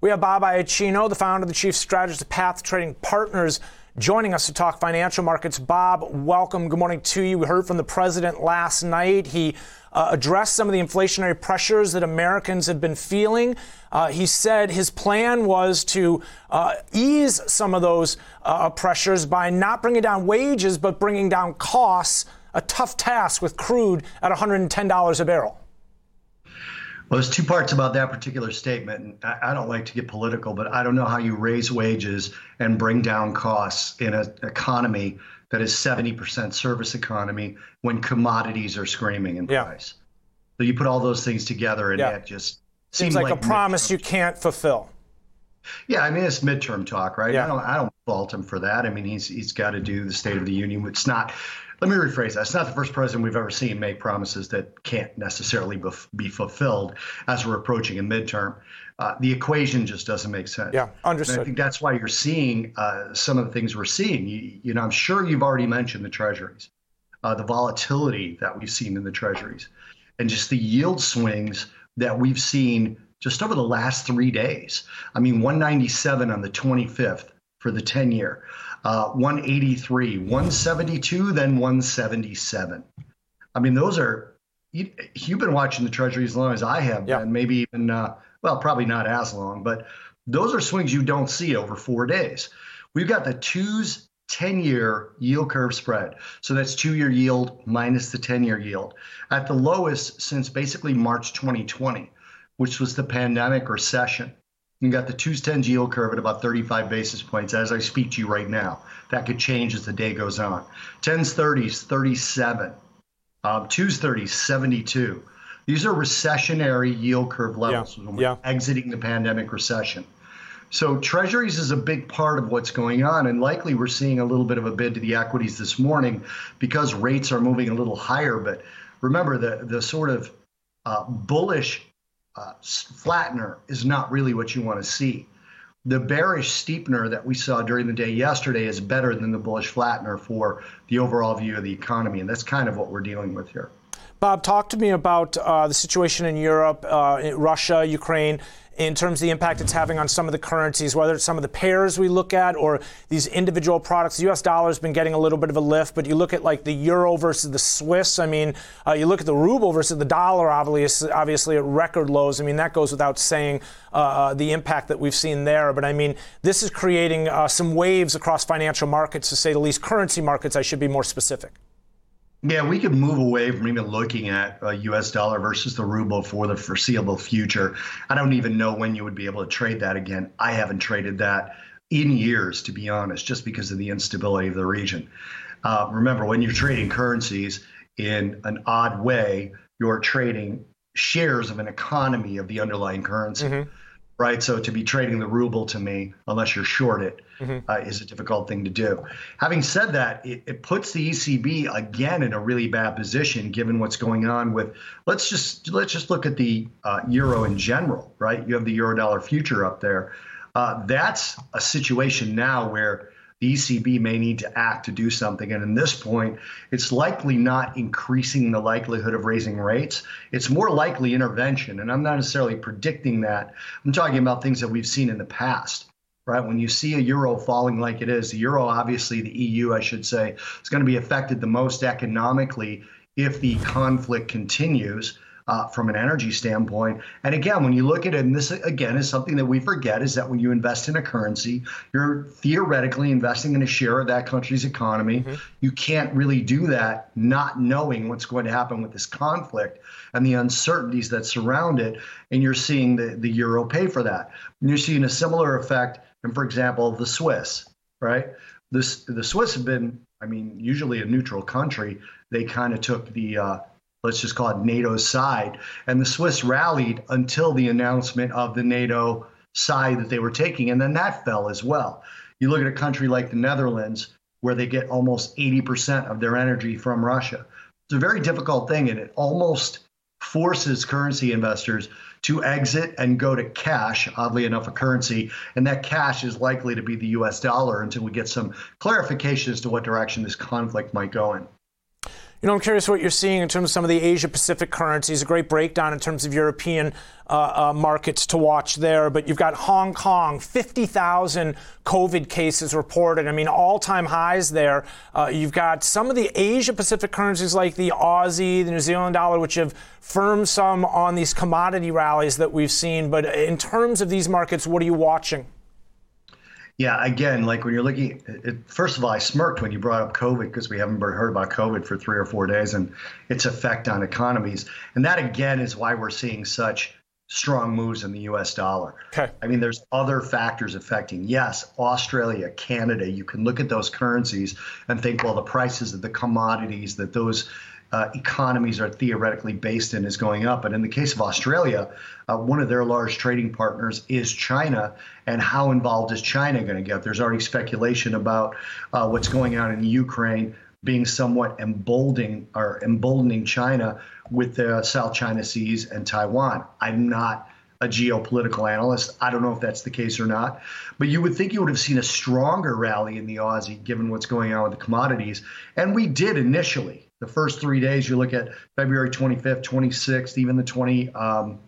We have Bob Iaccino, the founder of the chief strategist of Path Trading Partners, joining us to talk financial markets. Bob, welcome. Good morning to you. We heard from the president last night. He uh, addressed some of the inflationary pressures that Americans have been feeling. Uh, he said his plan was to uh, ease some of those uh, pressures by not bringing down wages, but bringing down costs. A tough task with crude at $110 a barrel. Well, there's two parts about that particular statement. And I, don't like to get political, but I don't know how you raise wages and bring down costs in an economy that is 70% service economy when commodities are screaming in yeah. price. So you put all those things together, and yeah. that just seems like, like, a promise you can't fulfill. Yeah, I mean it's midterm talk, right? Yeah. I don't I don't fault him for that. I mean he's he's got to do the State of the Union. It's not let me rephrase that. It's not the first president we've ever seen make promises that can't necessarily be fulfilled as we're approaching a midterm. Uh, the equation just doesn't make sense. Yeah, understood. And I think that's why you're seeing uh, some of the things we're seeing. You, you, know, I'm sure you've already mentioned the treasuries, uh, the volatility that we've seen in the treasuries, and just the yield swings that we've seen just over the last three days. I mean, 197 on the 25th for the 10 year uh, 183, 172, then 177. I mean, those are you, have been watching the Treasury as long as I have yeah. been, maybe even uh, well, probably not as long, but those are swings you don't see over four days. We've got the twos 10 year yield curve spread. So that's two year yield minus the 10 year yield at the lowest since basically March 2020, which was the pandemic recession. You got the twos tens yield curve at about 35 basis points as I speak to you right now. That could change as the day goes on. Tens, 30s, 37. Um, twos, 30s, 72. These are recessionary yield curve levels yeah. when we're yeah. exiting the pandemic recession. So treasuries is a big part of what's going on, and likely we're seeing a little bit of a bid to the equities this morning because rates are moving a little higher. But remember, the the sort of uh, bullish uh, flattener is not really what you want to see. The bearish steepener that we saw during the day yesterday is better than the bullish flattener for the overall view of the economy, and that's kind of what we're dealing with here. Bob, talk to me about uh, the situation in Europe, uh, Russia, Ukraine in terms of the impact it's having on some of the currencies, whether it's some of the pairs we look at or these individual products. The U.S. dollar has been getting a little bit of a lift, but you look at like the euro versus the Swiss. I mean, uh, you look at the ruble versus the dollar, obviously, obviously at record lows. I mean, that goes without saying uh, uh, the impact that we've seen there. But I mean, this is creating uh, some waves across financial markets, to say the least, currency markets. I should be more specific. Yeah, we could move away from even looking at a U.S. dollar versus the ruble for the foreseeable future. I don't even know when you would be able to trade that again. I haven't traded that in years, to be honest, just because of the instability of the region. Uh, remember, when you're trading currencies in an odd way, you're trading shares of an economy of the underlying currency. Mm-hmm right? So to be trading the ruble to me, unless you're short it, mm-hmm. uh, is a difficult thing to do. Having said that, it, it, puts the ECB again in a really bad position given what's going on with. Let's just let's just look at the uh, euro in general, right? You have the euro dollar future up there. Uh, that's a situation now where the ECB may need to act to do something. And in this point, it's likely not increasing the likelihood of raising rates. It's more likely intervention. And I'm not necessarily predicting that. I'm talking about things that we've seen in the past. Right. When you see a euro falling like it is, the euro, obviously, the EU, I should say, is going to be affected the most economically if the conflict continues uh, from an energy standpoint. And again, when you look at it, and this again is something that we forget, is that when you invest in a currency, you're theoretically investing in a share of that country's economy. Mm-hmm. You can't really do that not knowing what's going to happen with this conflict and the uncertainties that surround it. And you're seeing the, the euro pay for that. And you're seeing a similar effect and for example, the Swiss, right? This the Swiss have been, I mean, usually a neutral country. They kind of took the uh, let's just call it NATO's side. And the Swiss rallied until the announcement of the NATO side that they were taking. And then that fell as well. You look at a country like the Netherlands, where they get almost 80% of their energy from Russia. It's a very difficult thing, and it almost forces currency investors to exit and go to cash, oddly enough, a currency. And that cash is likely to be the US dollar until we get some clarification as to what direction this conflict might go in. You know, I'm curious what you're seeing in terms of some of the Asia Pacific currencies. A great breakdown in terms of European uh, uh, markets to watch there. But you've got Hong Kong, 50,000 COVID cases reported. I mean, all time highs there. Uh, you've got some of the Asia Pacific currencies like the Aussie, the New Zealand dollar, which have firmed some on these commodity rallies that we've seen. But in terms of these markets, what are you watching? Yeah, again, like when you're looking, it, first of all, I smirked when you brought up COVID because we haven't heard about COVID for three or four days and its effect on economies. And that, again, is why we're seeing such strong moves in the US dollar. Okay. I mean, there's other factors affecting. Yes, Australia, Canada, you can look at those currencies and think, well, the prices of the commodities that those uh, economies are theoretically based in is going up. And in the case of Australia, uh, one of their large trading partners is China. And how involved is China going to get? There's already speculation about uh, what's going on in Ukraine being somewhat emboldening or emboldening China with the South China Seas and Taiwan. I'm not a geopolitical analyst. I don't know if that's the case or not. But you would think you would have seen a stronger rally in the Aussie given what's going on with the commodities. And we did initially the first three days. You look at February 25th, 26th, even the 20, um,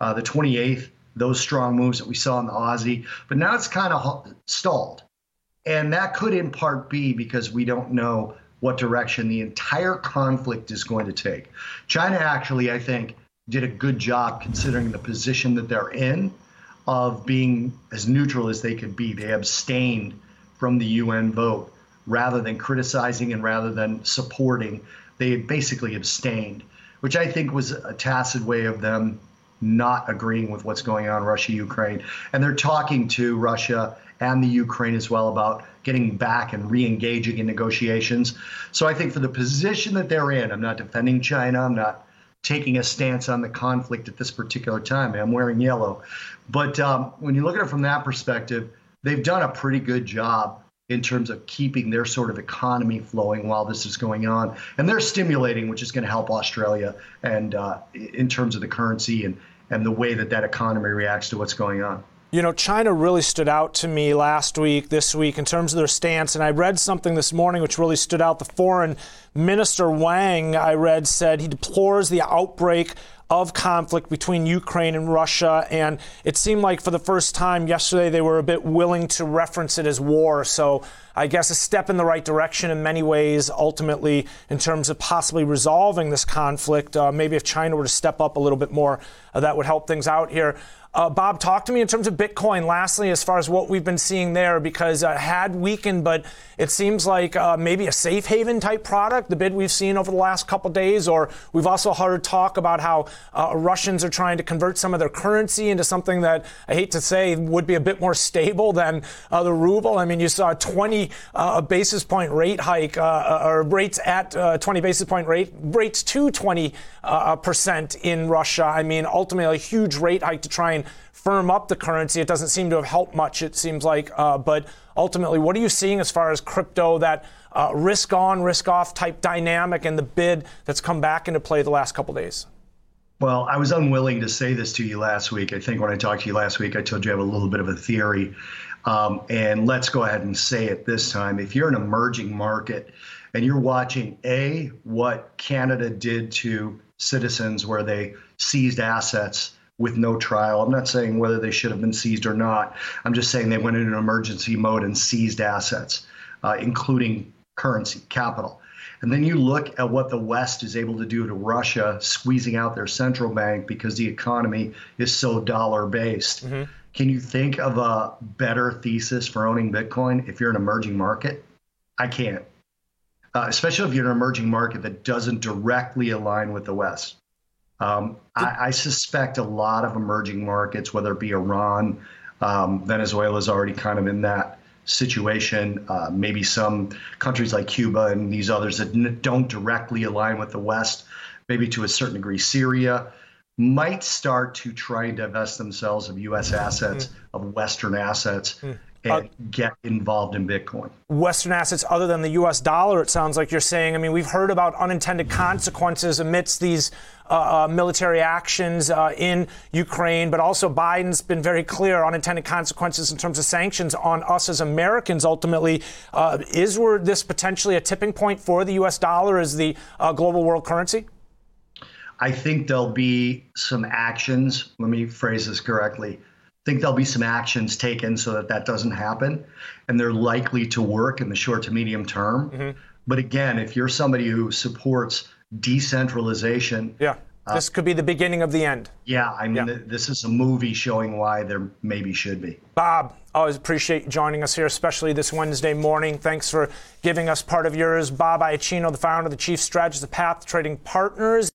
uh, the 28th. Those strong moves that we saw in the Aussie, but now it's kind of stalled, and that could in part be because we don't know what direction the entire conflict is going to take. China actually, I think, did a good job considering the position that they're in of being as neutral as they could be. They abstained from the UN vote rather than criticizing and rather than supporting, they basically abstained, which I think was a tacit way of them not agreeing with what's going on in Russia, Ukraine. And they're talking to Russia and the Ukraine as well about getting back and re engaging in negotiations. So I think for the position that they're in, I'm not defending China, I'm not taking a stance on the conflict at this particular time. I'm wearing yellow. But um, when you look at it from that perspective, they've done a pretty good job in terms of keeping their sort of economy flowing while this is going on. And they're stimulating, which is going to help Australia and uh, in terms of the currency and, and the way that that economy reacts to what's going on. You know, China really stood out to me last week, this week, in terms of their stance. And I read something this morning which really stood out. The foreign minister Wang, I read, said he deplores the outbreak of conflict between Ukraine and Russia. And it seemed like for the first time yesterday they were a bit willing to reference it as war. So I guess a step in the right direction in many ways, ultimately, in terms of possibly resolving this conflict. Uh, maybe if China were to step up a little bit more, uh, that would help things out here. Uh, Bob, talk to me in terms of Bitcoin. Lastly, as far as what we've been seeing there, because uh, had weakened, but it seems like uh, maybe a safe haven type product. The bid we've seen over the last couple days, or we've also heard talk about how uh, Russians are trying to convert some of their currency into something that I hate to say would be a bit more stable than uh, the ruble. I mean, you saw a 20 uh, basis point rate hike, or rates at 20 basis point rate rates to 20 percent in Russia. I mean, ultimately a huge rate hike to try and firm up the currency. It doesn't seem to have helped much, it seems like. Uh, but ultimately, what are you seeing as far as crypto, that uh, risk on, risk off type dynamic and the bid that's come back into play the last couple days? Well, I was unwilling to say this to you last week. I think when I talked to you last week, I told you I have a little bit of a theory. Um, and let's go ahead and say it this time. If you're an emerging market and you're watching A, what Canada did to citizens where they seized assets with no trial. I'm not saying whether they should have been seized or not. I'm just saying they went into an emergency mode and seized assets, uh, including currency, capital. And then you look at what the West is able to do to Russia, squeezing out their central bank because the economy is so dollar based. Mm-hmm. Can you think of a better thesis for owning Bitcoin if you're an emerging market? I can't, uh, especially if you're an emerging market that doesn't directly align with the West. Um, I, I, suspect a lot of emerging markets, whether it be Iran, um, Venezuela is already kind of in that situation. Uh, maybe some countries like Cuba and these others that n- don't directly align with the West, maybe to a certain degree, Syria, might start to try and divest themselves of U.S. assets, mm. of Western assets. Mm. and get involved in Bitcoin. Western assets other than the US dollar, it sounds like you're saying. I mean, we've heard about unintended consequences amidst these uh, uh, military actions uh, in Ukraine, but also Biden's been very clear on unintended consequences in terms of sanctions on us as Americans ultimately. Uh, is this potentially a tipping point for the US dollar as the uh, global world currency? I think there'll be some actions. Let me phrase this correctly I think there'll be some actions taken so that that doesn't happen, and they're likely to work in the short to medium term. Mm-hmm. But again, if you're somebody who supports decentralization, yeah. Uh, this could be the beginning of the end. Yeah, I mean, yeah. Th- this is a movie showing why there maybe should be. Bob, always appreciate joining us here, especially this Wednesday morning. Thanks for giving us part of yours. Bob Iaccino, the founder of the Chief Strategist of Path Trading Partners.